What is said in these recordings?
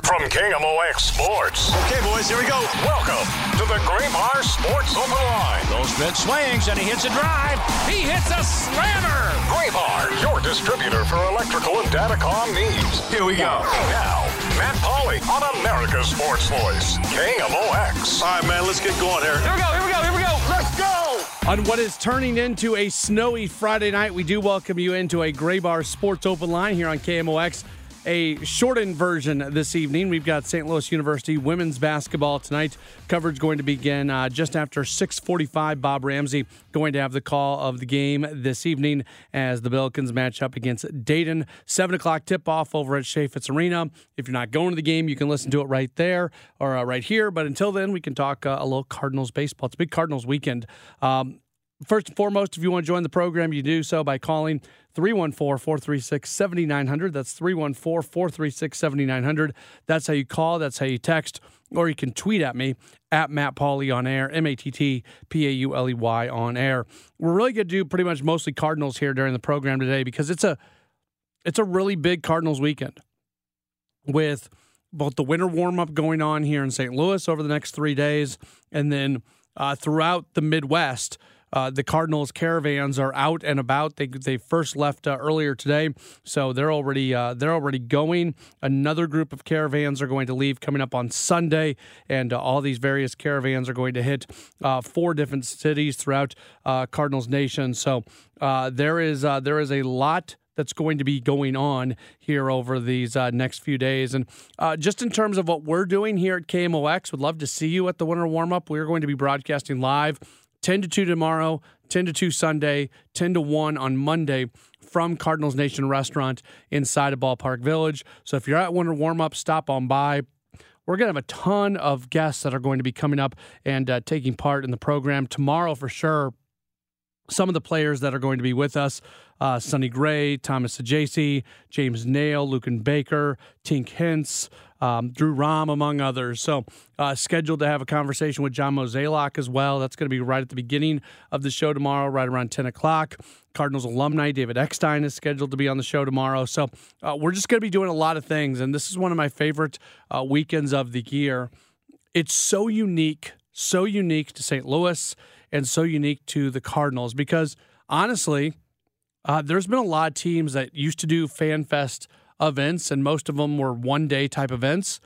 From KMOX Sports. Okay, boys, here we go. Welcome to the Graybar Sports Open Line. Goldschmidt swings and he hits a drive. He hits a slammer. Graybar, your distributor for electrical and datacom needs. Here we go. Now, Matt Pauley on America's Sports Voice, KMOX. All right, man, let's get going here. Here we go, here we go, here we go. Let's go. On what is turning into a snowy Friday night, we do welcome you into a Graybar Sports Open Line here on KMOX. A shortened version this evening. We've got St. Louis University women's basketball tonight. Coverage going to begin uh, just after 6:45. Bob Ramsey going to have the call of the game this evening as the Billikens match up against Dayton. Seven o'clock tip off over at Chaifetz Arena. If you're not going to the game, you can listen to it right there or uh, right here. But until then, we can talk uh, a little Cardinals baseball. It's a big Cardinals weekend. Um, First and foremost, if you want to join the program, you do so by calling 314 436 7900. That's 314 436 7900. That's how you call, that's how you text, or you can tweet at me at Matt Pauley on air, M A T T P A U L E Y on air. We're really going to do pretty much mostly Cardinals here during the program today because it's a it's a really big Cardinals weekend with both the winter warm up going on here in St. Louis over the next three days, and then uh, throughout the Midwest. Uh, the Cardinals caravans are out and about. They they first left uh, earlier today, so they're already uh, they're already going. Another group of caravans are going to leave coming up on Sunday, and uh, all these various caravans are going to hit uh, four different cities throughout uh, Cardinals Nation. So there is there is a lot that's going to be going on here over these uh, next few days. And uh, just in terms of what we're doing here at KMOX, would love to see you at the winter warm up. We're going to be broadcasting live 10 to 2 tomorrow, 10 to 2 Sunday, 10 to 1 on Monday from Cardinals Nation Restaurant inside of Ballpark Village. So if you're at winter warm up, stop on by. We're going to have a ton of guests that are going to be coming up and uh, taking part in the program tomorrow for sure. Some of the players that are going to be with us uh, Sonny Gray, Thomas Saggese, James Naile, Luken Baker, Tink Hence, um, Drew Rom, among others. So, uh, scheduled to have a conversation with John Mozeliak as well. That's going to be right at the beginning of the show tomorrow, right around 10 o'clock. Cardinals alumni David Eckstein is scheduled to be on the show tomorrow. So, uh, we're just going to be doing a lot of things. And this is one of my favorite uh, weekends of the year. It's so unique, so unique to St. Louis and so unique to the Cardinals because honestly, uh, there's been a lot of teams that used to do fan fest events, and most of them were one day type events.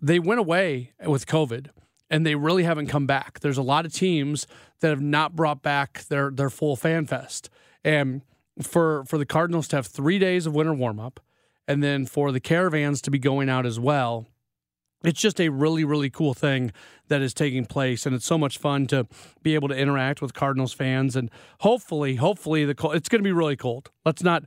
They went away with COVID, and they really haven't come back. There's a lot of teams that have not brought back their their full fan fest, and for for the Cardinals to have three days of winter warm up, and then for the caravans to be going out as well it's just a really really cool thing that is taking place and it's so much fun to be able to interact with cardinals fans and hopefully hopefully the cold, it's going to be really cold. Let's not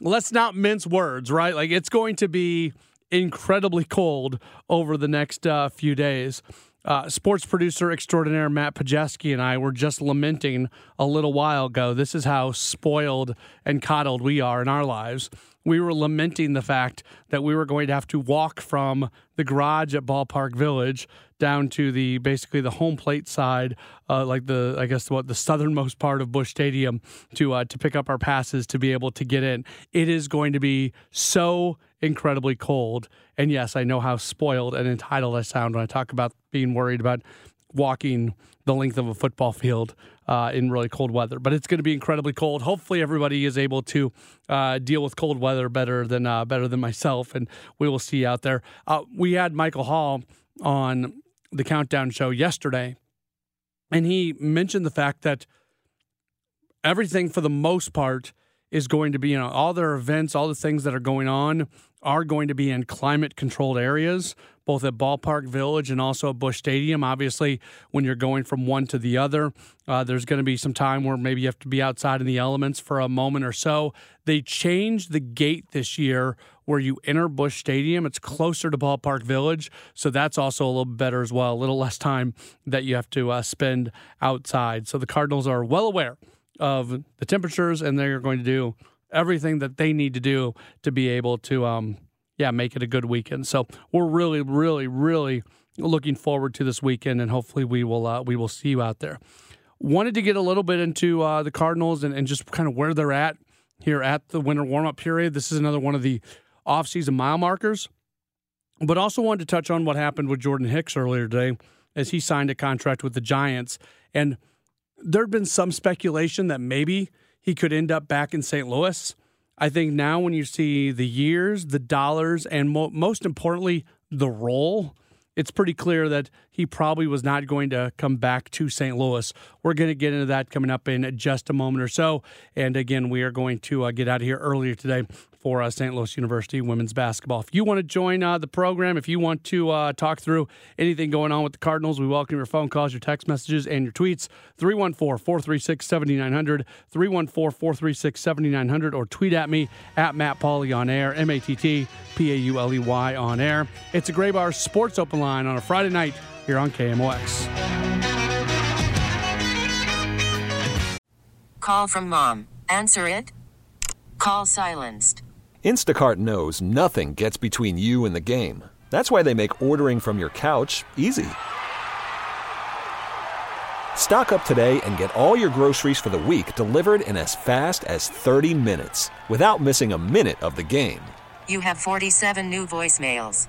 let's not mince words right? Like it's going to be incredibly cold over the next uh, few days uh, sports producer extraordinaire Matt Pajeski and I were just lamenting a little while ago. This is how spoiled and coddled we are in our lives we were lamenting the fact that we were going to have to walk from the garage at Ballpark Village down to the basically the home plate side, uh, like the I guess what the southernmost part of Busch Stadium to uh, to pick up our passes to be able to get in. It is going to be so incredibly cold, and yes, I know how spoiled and entitled I sound when I talk about being worried about walking the length of a football field uh, in really cold weather. But it's going to be incredibly cold. Hopefully, everybody is able to uh, deal with cold weather better than uh, better than myself, and we will see out there. Uh, we had Michael Hall on the Countdown Show yesterday, and he mentioned the fact that everything, for the most part, is going to be, you know, all their events, all the things that are going on are going to be in climate controlled areas, both at Ballpark Village and also at Busch Stadium. Obviously, when you're going from one to the other, uh, there's going to be some time where maybe you have to be outside in the elements for a moment or so. They changed the gate this year where you enter Busch Stadium. It's closer to Ballpark Village, so that's also a little better as well. A little less time that you have to uh, spend outside. So the Cardinals are well aware of the temperatures, and they're going to do everything that they need to do to be able to, um, yeah, make it a good weekend. So we're really, really, really looking forward to this weekend, and hopefully we will uh, we will see you out there. Wanted to get a little bit into uh, the Cardinals and, and just kind of where they're at here at the winter warm up period. This is another one of the offseason mile markers, but also wanted to touch on what happened with Jordan Hicks earlier today as he signed a contract with the Giants and there had been some speculation that maybe he could end up back in St. Louis. I think now when you see the years, the dollars, and mo- most importantly, the role, it's pretty clear that he probably was not going to come back to St. Louis. We're going to get into that coming up in just a moment or so. And again, we are going to uh, get out of here earlier today for uh, St. Louis University women's basketball. If you want to join uh, the program, if you want to uh, talk through anything going on with the Cardinals, we welcome your phone calls, your text messages, and your tweets. 314 436 7900, 314 436 7900, or tweet at me at Matt Pauley on air, M A T T P A U L E Y on air. It's a Graybar Sports Open Line on a Friday night here on KMOX. Call from mom. Answer it. Call silenced. Instacart knows nothing gets between you and the game. That's why they make ordering from your couch easy. Stock up today and get all your groceries for the week delivered in as fast as 30 minutes without missing a minute of the game. You have 47 new voicemails.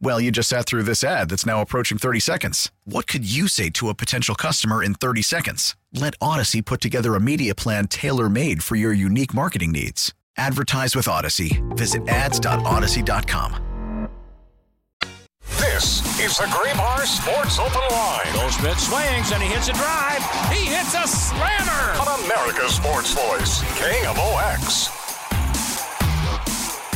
Well, you just sat through this ad that's now approaching 30 seconds. What could you say to a potential customer in 30 seconds? Let Audacy put together a media plan tailor made for your unique marketing needs. Advertise with Audacy. Visit ads.audacy.com. This is the Graybar Sports Open Line Goldschmidt swings and he hits a drive. He hits a slammer. on America's Sports Voice, KMOX.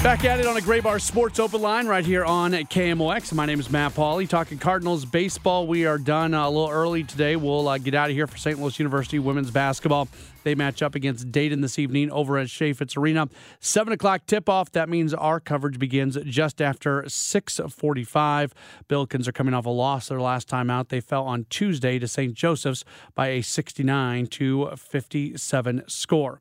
Back at it on a Graybar Sports Open Line right here on KMOX. My name is Matt Pauley. Talking Cardinals baseball. We are done uh, a little early today. We'll uh, get out of here for St. Louis University women's basketball. They match up against Dayton this evening over at Chaifetz Arena. Seven o'clock tip off. That means our coverage begins just after six forty-five. Billikens are coming off a loss their last time out. They fell on Tuesday to St. Joseph's by a sixty-nine to fifty-seven score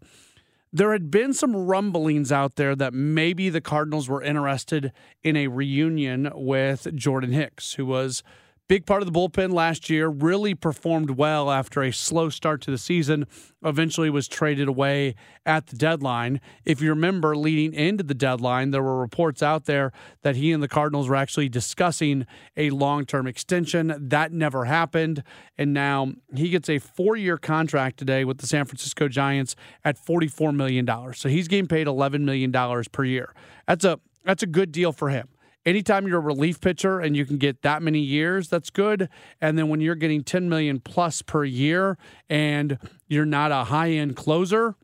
there had been some rumblings out there that maybe the Cardinals were interested in a reunion with Jordan Hicks, who was big part of the bullpen last year, really performed well after a slow start to the season, eventually was traded away at the deadline. If you remember leading into the deadline, there were reports out there that he and the Cardinals were actually discussing a long-term extension. That never happened, and now he gets a 4-year contract today with the San Francisco Giants at 44 million dollars. So he's getting paid 11 million dollars per year. That's a that's a good deal for him anytime you're a relief pitcher and you can get that many years, that's good. And then when you're getting 10 million plus per year and you're not a high end closer,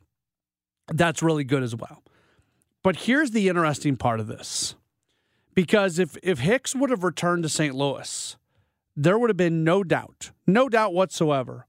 that's really good as well. But here's the interesting part of this. Because if if Hicks would have returned to St. Louis, there would have been no doubt, no doubt whatsoever,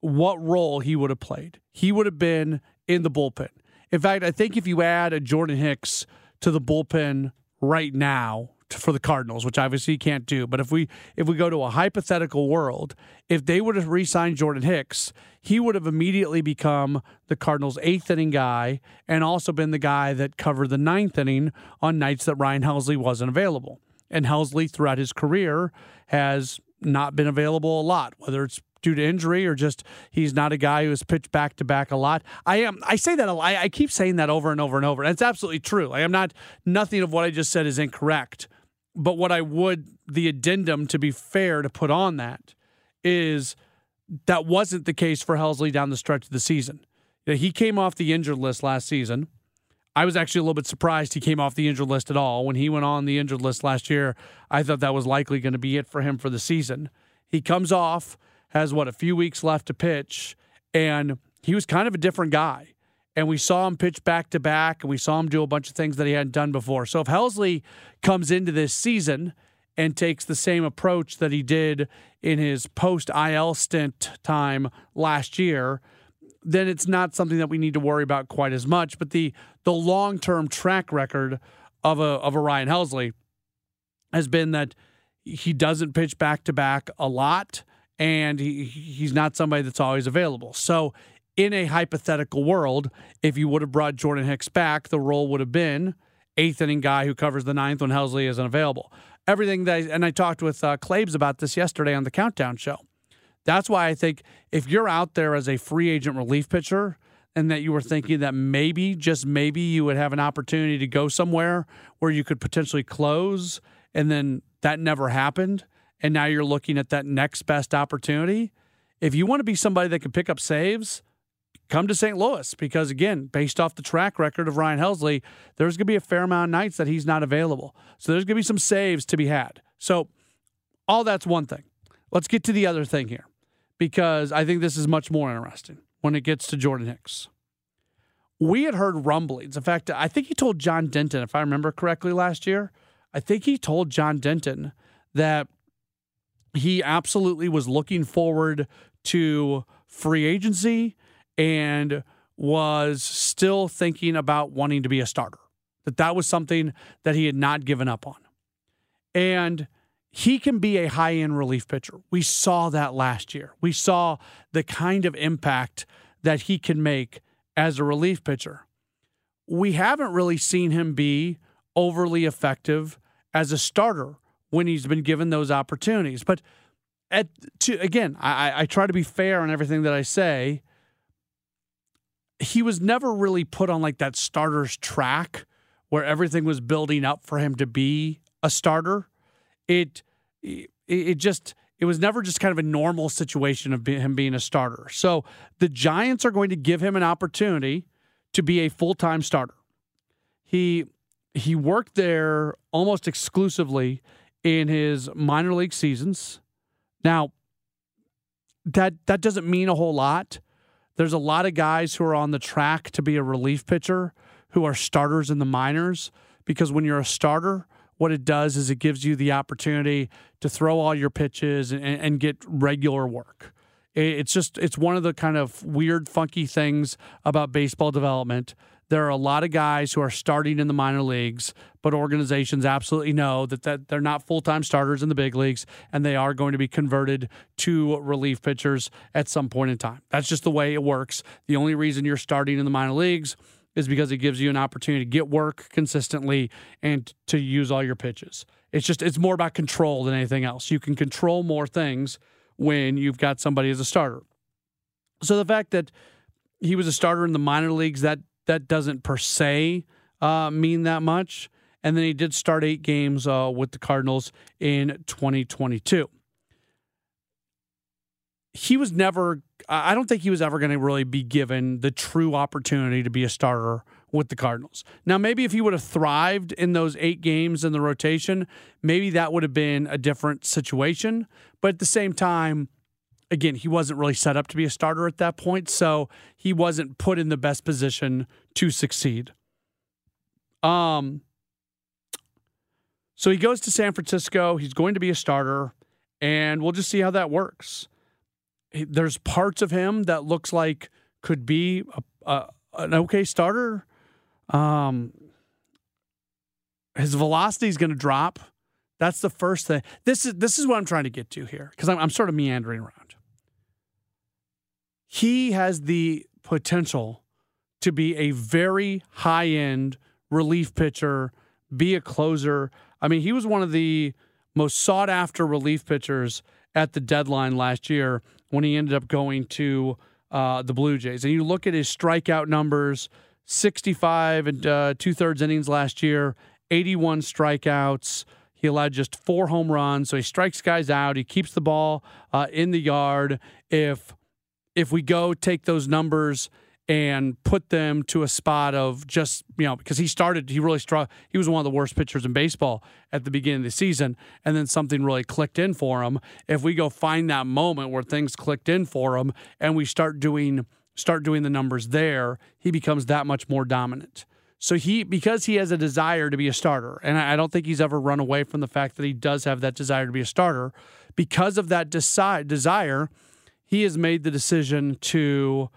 what role he would have played. He would have been in the bullpen. In fact, I think if you add a Jordan Hicks to the bullpen right now for the Cardinals, which obviously he can't do. But if we if we go to a hypothetical world, if they would have re-signed Jordan Hicks, he would have immediately become the Cardinals' eighth inning guy, and also been the guy that covered the ninth inning on nights that Ryan Helsley wasn't available. And Helsley, throughout his career, has not been available a lot, whether it's due to injury or just he's not a guy who has pitched back to back a lot. I am. I say that. A lot. I keep saying that over and over and over. And it's absolutely true. I am not. Nothing of what I just said is incorrect. But what I would the addendum to be fair to put on that is that wasn't the case for Helsley down the stretch of the season. He came off the injured list last season. I was actually a little bit surprised he came off the injured list at all. When he went on the injured list last year, I thought that was likely going to be it for him for the season. He comes off, has what, a few weeks left to pitch, and he was kind of a different guy. And we saw him pitch back to back, and we saw him do a bunch of things that he hadn't done before. So if Helsley comes into this season and takes the same approach that he did in his post IL stint time last year, then it's not something that we need to worry about quite as much. But the the long term track record of a of a Ryan Helsley has been that he doesn't pitch back to back a lot, and he he's not somebody that's always available. So. In a hypothetical world, if you would have brought Jordan Hicks back, the role would have been eighth inning guy who covers the ninth when Helsley isn't available. Everything that, and I talked with uh, about this yesterday on the Countdown Show. That's why I think if you're out there as a free agent relief pitcher and that you were thinking that maybe, just maybe, you would have an opportunity to go somewhere where you could potentially close and then that never happened. And now you're looking at that next best opportunity. If you want to be somebody that can pick up saves, come to St. Louis because, again, based off the track record of Ryan Helsley, there's going to be a fair amount of nights that he's not available. So there's going to be some saves to be had. So all that's one thing. Let's get to the other thing here because I think this is much more interesting when it gets to Jordan Hicks. We had heard rumblings. In fact, I think he told John Denton, if I remember correctly last year, I think he told John Denton that he absolutely was looking forward to free agency and was still thinking about wanting to be a starter. That that was something that he had not given up on. And he can be a high end relief pitcher. We saw that last year. We saw the kind of impact that he can make as a relief pitcher. We haven't really seen him be overly effective as a starter when he's been given those opportunities. But at to, again, I, I try to be fair on everything that I say. He was never really put on like that starter's track where everything was building up for him to be a starter it it just it was never just kind of a normal situation of him being a starter. So the Giants are going to give him an opportunity to be a full time starter. He he worked there almost exclusively in his minor league seasons. Now that that doesn't mean a whole lot. There's a lot of guys who are on the track to be a relief pitcher who are starters in the minors because when you're a starter, what it does is it gives you the opportunity to throw all your pitches and, and get regular work. It's just it's one of the kind of weird, funky things about baseball development. There are a lot of guys who are starting in the minor leagues, but organizations absolutely know that, that they're not full time starters in the big leagues and they are going to be converted to relief pitchers at some point in time. That's just the way it works. The only reason you're starting in the minor leagues is because it gives you an opportunity to get work consistently and to use all your pitches. It's just it's more about control than anything else. You can control more things when you've got somebody as a starter. So the fact that he was a starter in the minor leagues that that doesn't per se uh, mean that much. And then he did start eight games uh, with the Cardinals in 2022 he was never I don't think he was ever going to really be given the true opportunity to be a starter with the Cardinals. Now, maybe if he would have thrived in those eight games in the rotation, maybe that would have been a different situation. But at the same time, again, he wasn't really set up to be a starter at that point, so he wasn't put in the best position to succeed. Um, so he goes to San Francisco. He's going to be a starter, and we'll just see how that works there's parts of him that looks like could be a, a, an okay starter. Um, his velocity is going to drop That's the first thing. This is this is what I'm trying to get to here because I'm, I'm sort of meandering around. He has the potential to be a very high end relief pitcher, be a closer. I mean, he was one of the most sought after relief pitchers at the deadline last year when he ended up going to uh, the Blue Jays. And you look at his strikeout numbers 65 and uh, two thirds innings last year, 81 strikeouts. He allowed just four home runs, so he strikes guys out. He keeps the ball uh, in the yard. If if we go take those numbers and put them to a spot of just you know because he started he really struck he was one of the worst pitchers in baseball at the beginning of the season and then something really clicked in for him. If we go find that moment where things clicked in for him and we start doing start doing the numbers there he becomes that much more dominant. So he because he has a desire to be a starter and i don't think he's ever run away from the fact that he does have that desire to be a starter because of that desi- desire he has made the decision to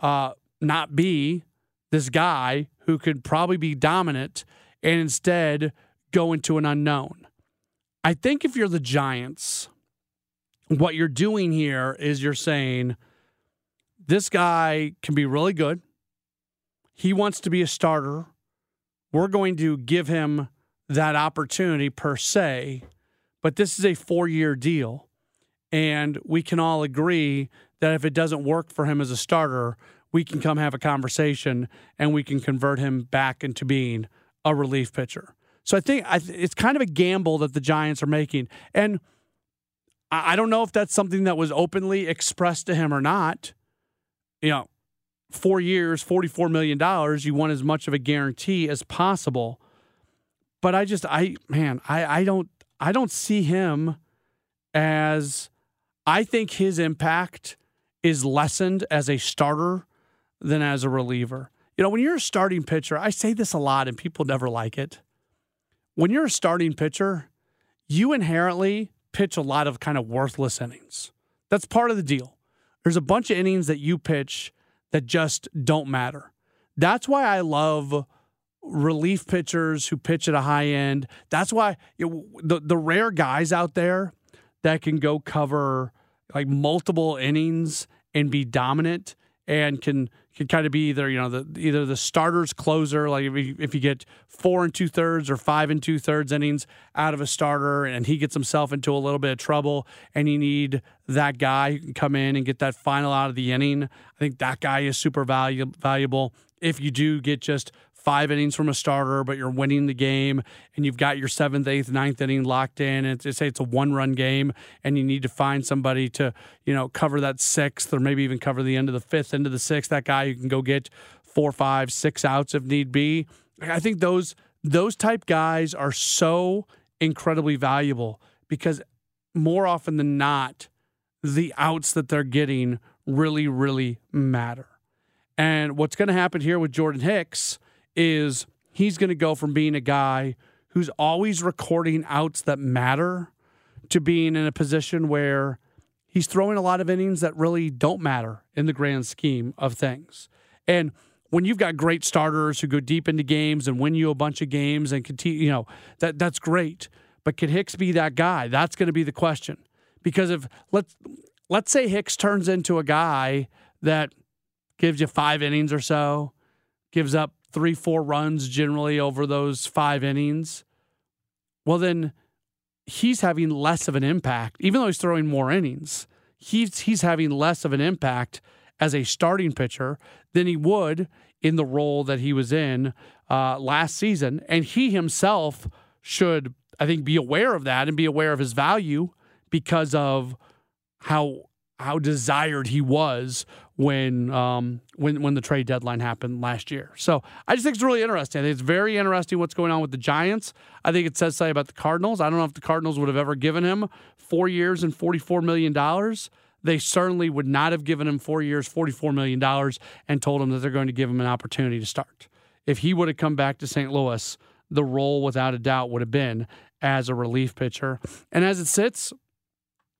uh, not be this guy who could probably be dominant and instead go into an unknown. I think if you're the Giants, what you're doing here is you're saying this guy can be really good. He wants to be a starter. We're going to give him that opportunity per se, but this is a four year deal. And we can all agree that if it doesn't work for him as a starter, we can come have a conversation and we can convert him back into being a relief pitcher. So I think it's kind of a gamble that the Giants are making. And I don't know if that's something that was openly expressed to him or not. You know, four years, $44 million, you want as much of a guarantee as possible. But I just, I, man, I, I don't, I don't see him as, I think his impact is lessened as a starter than as a reliever. You know, when you're a starting pitcher, I say this a lot and people never like it. When you're a starting pitcher, you inherently pitch a lot of kind of worthless innings. That's part of the deal. There's a bunch of innings that you pitch that just don't matter. That's why I love relief pitchers who pitch at a high end. That's why you know, the the rare guys out there that can go cover like multiple innings and be dominant and can can kind of be either you know the either the starter's closer like if you, if you get four and two thirds or five and two thirds innings out of a starter and he gets himself into a little bit of trouble and you need that guy who can come in and get that final out of the inning i think that guy is super valu- valuable. If you do get just five innings from a starter, but you're winning the game and you've got your seventh, eighth, ninth inning locked in. And say it's a one run game and you need to find somebody to, you know, cover that sixth or maybe even cover the end of the fifth, into the sixth, that guy who can go get four, five, six outs if need be. I think those those type guys are so incredibly valuable because more often than not, the outs that they're getting really, really matter. And what's going to happen here with Jordan Hicks is he's going to go from being a guy who's always recording outs that matter to being in a position where he's throwing a lot of innings that really don't matter in the grand scheme of things. And when you've got great starters who go deep into games and win you a bunch of games and continue, you know, that that's great. But can Hicks be that guy? That's going to be the question. Because if let's let's say Hicks turns into a guy that gives you five innings or so, gives up three, four runs generally over those five innings, well, then he's having less of an impact, even though he's throwing more innings. He's, he's having less of an impact as a starting pitcher than he would in the role that he was in uh, last season. And he himself should, I think, be aware of that and be aware of his value because of how how desired he was when um, when when the trade deadline happened last year. So I just think it's really interesting. I think it's very interesting what's going on with the Giants. I think it says something about the Cardinals. I don't know if the Cardinals would have ever given him four years and forty four million dollars. They certainly would not have given him four years, forty four million dollars, and told him that they're going to give him an opportunity to start. If he would have come back to St. Louis, the role without a doubt would have been as a relief pitcher. And as it sits,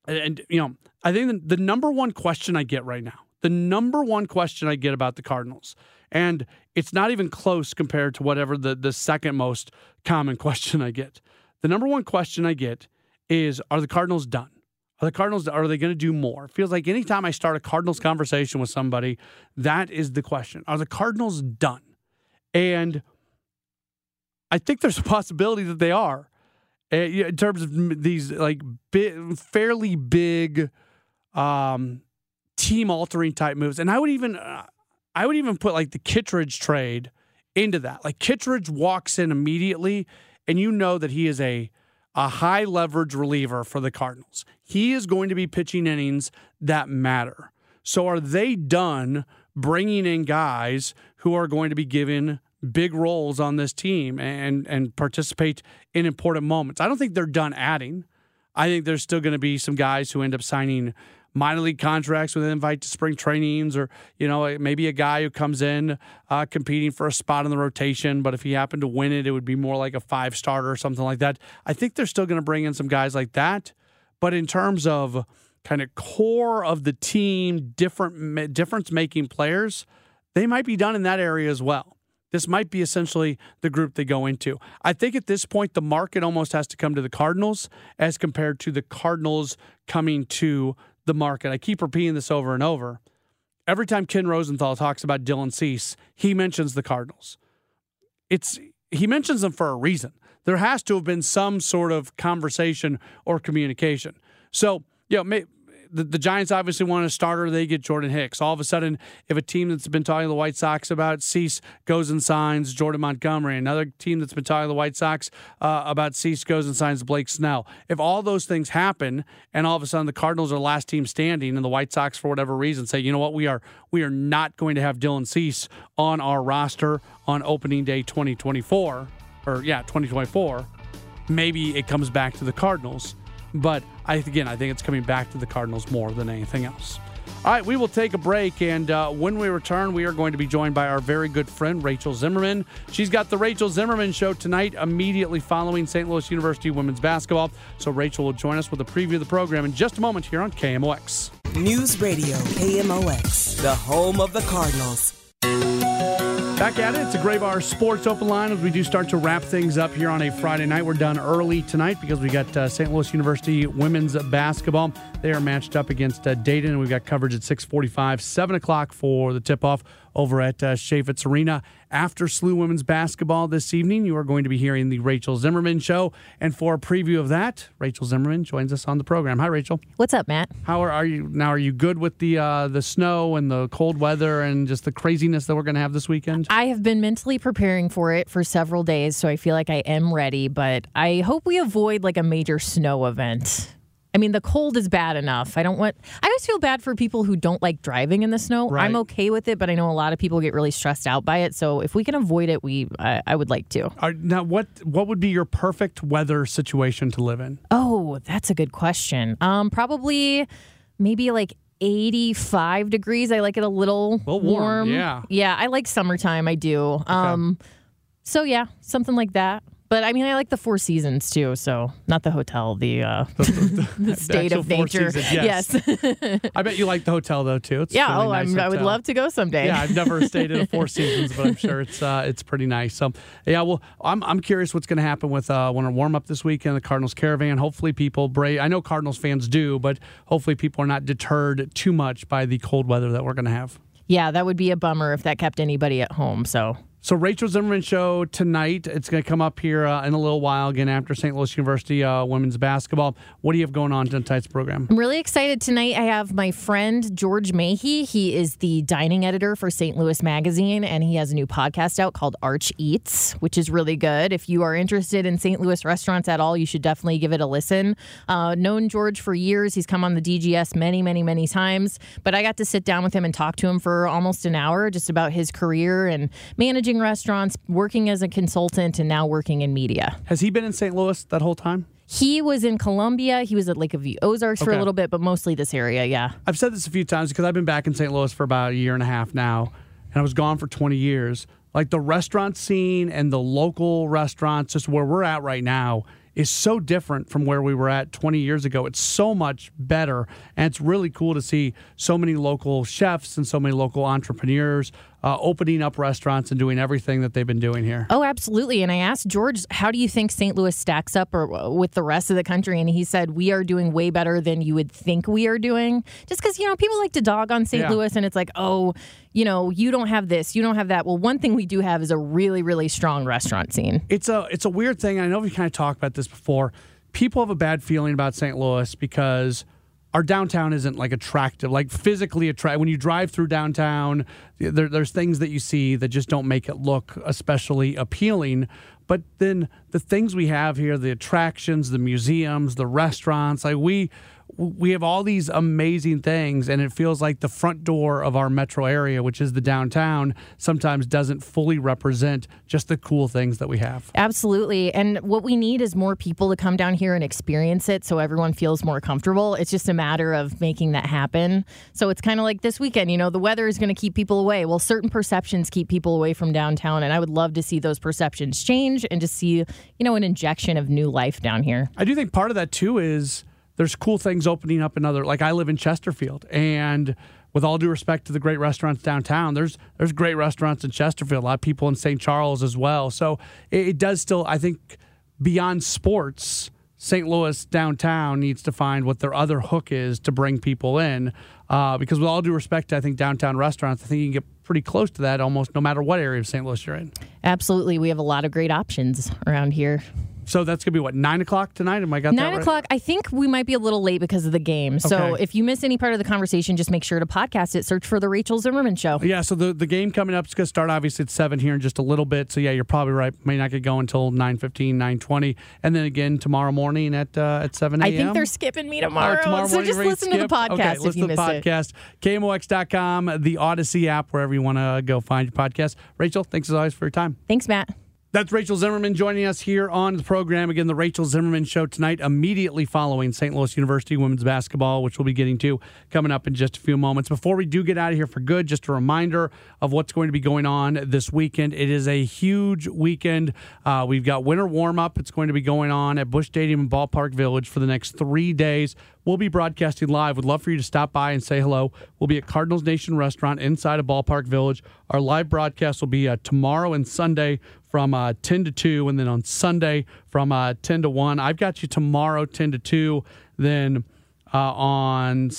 and, you know, I think the, the number one question I get right now the number one question I get about the Cardinals. And it's not even close compared to whatever the, the second most common question I get. the number one question I get is Are the Cardinals done? Are the Cardinals, are they going to do more? It feels like anytime I start a Cardinals conversation with somebody, that is the question. Are the Cardinals done? And I think there's a possibility that they are uh, in terms of these like fairly big um, team altering type moves. And I would even, uh, I would even put like the Kittredge trade into that. Like Kittredge walks in immediately, and you know that he is a a high leverage reliever for the Cardinals. He is going to be pitching innings that matter. So are they done bringing in guys who are going to be given big roles on this team and and participate in important moments? I don't think they're done adding. I think there's still going to be some guys who end up signing minor league contracts with an invite to spring trainings, or you know maybe a guy who comes in uh, competing for a spot in the rotation, but if he happened to win it, it would be more like a five starter or something like that. I think they're still going to bring in some guys like that, but in terms of kind of core of the team, different difference making players, they might be done in that area as well. This might be essentially the group they go into. I think at this point, the market almost has to come to the Cardinals as compared to the Cardinals coming to the market. I keep repeating this over and over. Every time Ken Rosenthal talks about Dylan Cease, he mentions the Cardinals. It's he mentions them for a reason. There has to have been some sort of conversation or communication. So, you know, the, the Giants obviously want a starter. They get Jordan Hicks. All of a sudden, if a team that's been talking to the White Sox about Cease goes and signs Jordan Montgomery, another team that's been talking to the White Sox uh, about Cease goes and signs Blake Snell. If all those things happen, and all of a sudden the Cardinals are last team standing, and the White Sox, for whatever reason, say, you know what, we are we are not going to have Dylan Cease on our roster on opening day 2024, or yeah, 2024. Maybe it comes back to the Cardinals but I, again, I think it's coming back to the Cardinals more than anything else. All right, we will take a break, and uh, when we return, we are going to be joined by our very good friend Rachel Zimmerman. She's got the Rachel Zimmerman Show tonight, immediately following St. Louis University women's basketball. So Rachel will join us with a preview of the program in just a moment here on KMOX. News Radio KMOX, the home of the Cardinals. Back at it. It's a Graybar Sports Open Line as we do start to wrap things up here on a Friday night. We're done early tonight because we got uh, St. Louis University women's basketball. They are matched up against uh, Dayton, and we've got coverage at 645, 7 o'clock for the tip-off over at uh, Chaifetz Arena. After SLU women's basketball this evening, you are going to be hearing the Rachel Zimmerman show. And for a preview of that, Rachel Zimmerman joins us on the program. Hi, Rachel. What's up, Matt? How are, are you now? Are you good with the uh, the snow and the cold weather and just the craziness that we're going to have this weekend? I have been mentally preparing for it for several days, so I feel like I am ready. But I hope we avoid like a major snow event. I mean, the cold is bad enough. I don't want. I always feel bad for people who don't like driving in the snow. Right. I'm okay with it, but I know a lot of people get really stressed out by it. So if we can avoid it, we I, I would like to. Are, now, what what would be your perfect weather situation to live in? Oh, that's a good question. Um, probably maybe like 85 degrees. I like it a little, Well, warm, yeah. Yeah, I like summertime. I do. Um, so yeah, something like that. But I mean, I like the Four Seasons too. So not the hotel, the uh, the state actual of Four nature. Seasons, yes. I bet you like the hotel though too. It's yeah. really Oh, nice I'm, I would love to go someday. Yeah, I've never stayed at a Four Seasons, but I'm sure it's uh, it's pretty nice. So yeah, well, I'm I'm curious what's going to happen with uh, when a warm up this weekend, the Cardinals caravan. Hopefully, people brave. I know Cardinals fans do, but hopefully, people are not deterred too much by the cold weather that we're going to have. yeah, that would be a bummer if that kept anybody at home. So So Rachel Zimmerman show tonight. It's going to come up here uh, in a little while again after St. Louis University uh, women's basketball. What do you have going on tonight's program? I'm really excited tonight. I have my friend George Mahe. He is the dining editor for St. Louis Magazine, and he has a new podcast out called Arch Eats, which is really good. If you are interested in St. Louis restaurants at all, you should definitely give it a listen. Uh, known George for years. He's come on the DGS many, many, many times, but I got to sit down with him and talk to him for almost an hour just about his career and managing restaurants, working as a consultant, and now working in media. Has he been in St. Louis that whole time? He was in Columbia. He was at Lake of the Ozarks for a little bit, but mostly this area, yeah. I've said this a few times because I've been back in St. Louis for about a year and a half now, and I was gone for 20 years. Like the restaurant scene and the local restaurants, just where we're at right now, is so different from where we were at 20 years ago. It's so much better, and it's really cool to see so many local chefs and so many local entrepreneurs uh, opening up restaurants and doing everything that they've been doing here. Oh, absolutely. And I asked George, how do you think St. Louis stacks up or uh, with the rest of the country? And he said, we are doing way better than you would think we are doing. Just because, you know, people like to dog on St. Yeah. Louis and it's like, oh, you know, you don't have this, you don't have that. Well, one thing we do have is a really, really strong restaurant scene. It's a it's a weird thing. I know we kind of talked about this before. People have a bad feeling about St. Louis because our downtown isn't like attractive, like physically attractive. When you drive through downtown, there, there's things that you see that just don't make it look especially appealing. But then the things we have here, the attractions, the museums, the restaurants, like we we have all these amazing things and it feels like the front door of our metro area which is the downtown sometimes doesn't fully represent just the cool things that we have Absolutely. And what we need is more people to come down here and experience it so everyone feels more comfortable. It's just a matter of making that happen. So it's kind of like this weekend, you know, the weather is going to keep people away. Well, certain perceptions keep people away from downtown. And I would love to see those perceptions change and to see, you know, an injection of new life down here. I do think part of that too is there's cool things opening up in other like I live in Chesterfield and with all due respect to the great restaurants downtown, there's there's great restaurants in Chesterfield, a lot of people in St. Charles as well. So it, it does still I think beyond sports, St. Louis downtown needs to find what their other hook is to bring people in. Uh, because with all due respect I think downtown restaurants, I think you can get pretty close to that almost no matter what area of St. Louis you're in. Absolutely. We have a lot of great options around here. So that's gonna be what nine o'clock tonight. Am I got that Nine right? o'clock. I think we might be a little late because of the game. So Okay. if you miss any part of the conversation, just make sure to podcast it. Search for the Rachel Zimmerman Show. Yeah, so the, the game coming up is going to start obviously at 7 here in just a little bit. So, yeah, you're probably right. May not get going until 9.15, 9.20. And then again tomorrow morning at uh, at 7 a.m. I think they're skipping me tomorrow. Oh, tomorrow so just listen to the podcast Okay, if listen you to the it. podcast. KMOX.com, the Audacy app, wherever you want to go find your podcast. Rachel, thanks as always for your time. Thanks, Matt. That's Rachel Zimmerman joining us here on the program. Again, the Rachel Zimmerman Show tonight, immediately following St. Louis University women's basketball, which we'll be getting to coming up in just a few moments. Before we do get out of here for good, just a reminder of what's going to be going on this weekend. It is a huge weekend. Uh, we've got winter warm up. It's going to be going on at Busch Stadium in Ballpark Village for the next three days. We'll be broadcasting live. Would love for you to stop by and say hello. We'll be at Cardinals Nation Restaurant inside of Ballpark Village. Our live broadcast will be uh, tomorrow and Sunday from uh, 10 to 2, and then on Sunday from uh, 10 to 1. I've got you tomorrow 10 to 2. Then uh, on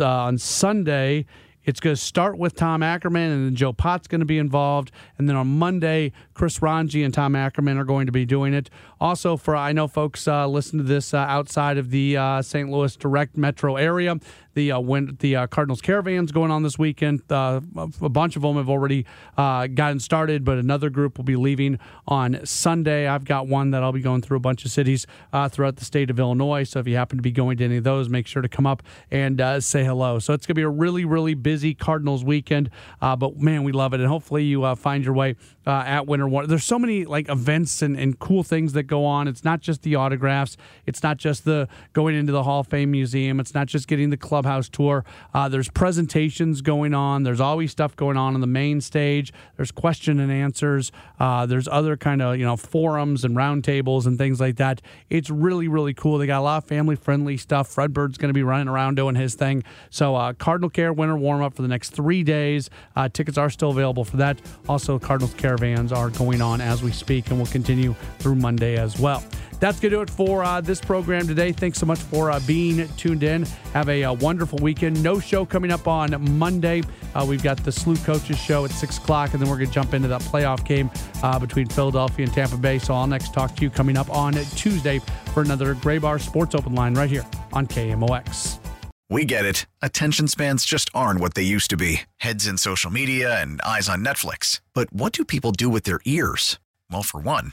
uh, on Sunday, it's going to start with Tom Ackerman, and then Joe Potts going to be involved. And then on Monday, Chris Ranji and Tom Ackerman are going to be doing it. Also, for I know folks uh, listen to this uh, outside of the uh, St. Louis direct metro area. The uh, when the uh, Cardinals caravans going on this weekend. A bunch of them have already gotten started, but another group will be leaving on Sunday. I've got one that I'll be going through a bunch of cities throughout the state of Illinois. So if you happen to be going to any of those, make sure to come up and say hello. So it's going to be a really, really busy Cardinals weekend. But man, we love it, and hopefully you find your way at Winter War. There's so many like events and, and cool things that go on. It's not just the autographs. It's not just the going into the Hall of Fame museum. It's not just getting the clubhouse tour. Uh, there's presentations going on. There's always stuff going on on the main stage. There's question and answers. Uh, there's other kind of you know forums and roundtables and things like that. It's really really cool. They got a lot of family friendly stuff. Fred Bird's going to be running around doing his thing. So uh, Cardinal Care Winter Warm Up for the next three days. Uh, tickets are still available for that. Also, Cardinals caravans are going on as we speak and will continue through Monday as well. That's going to do it for uh, this program today. Thanks so much for uh, being tuned in. Have a uh, wonderful weekend. No show coming up on Monday. Uh, we've got the SLU Coaches show at 6 o'clock, and then we're going to jump into that playoff game uh, between Philadelphia and Tampa Bay. So I'll next talk to you coming up on Tuesday for another Graybar Sports Open Line right here on KMOX. We get it. Attention spans just aren't what they used to be heads in social media and eyes on Netflix. But what do people do with their ears? Well, for one,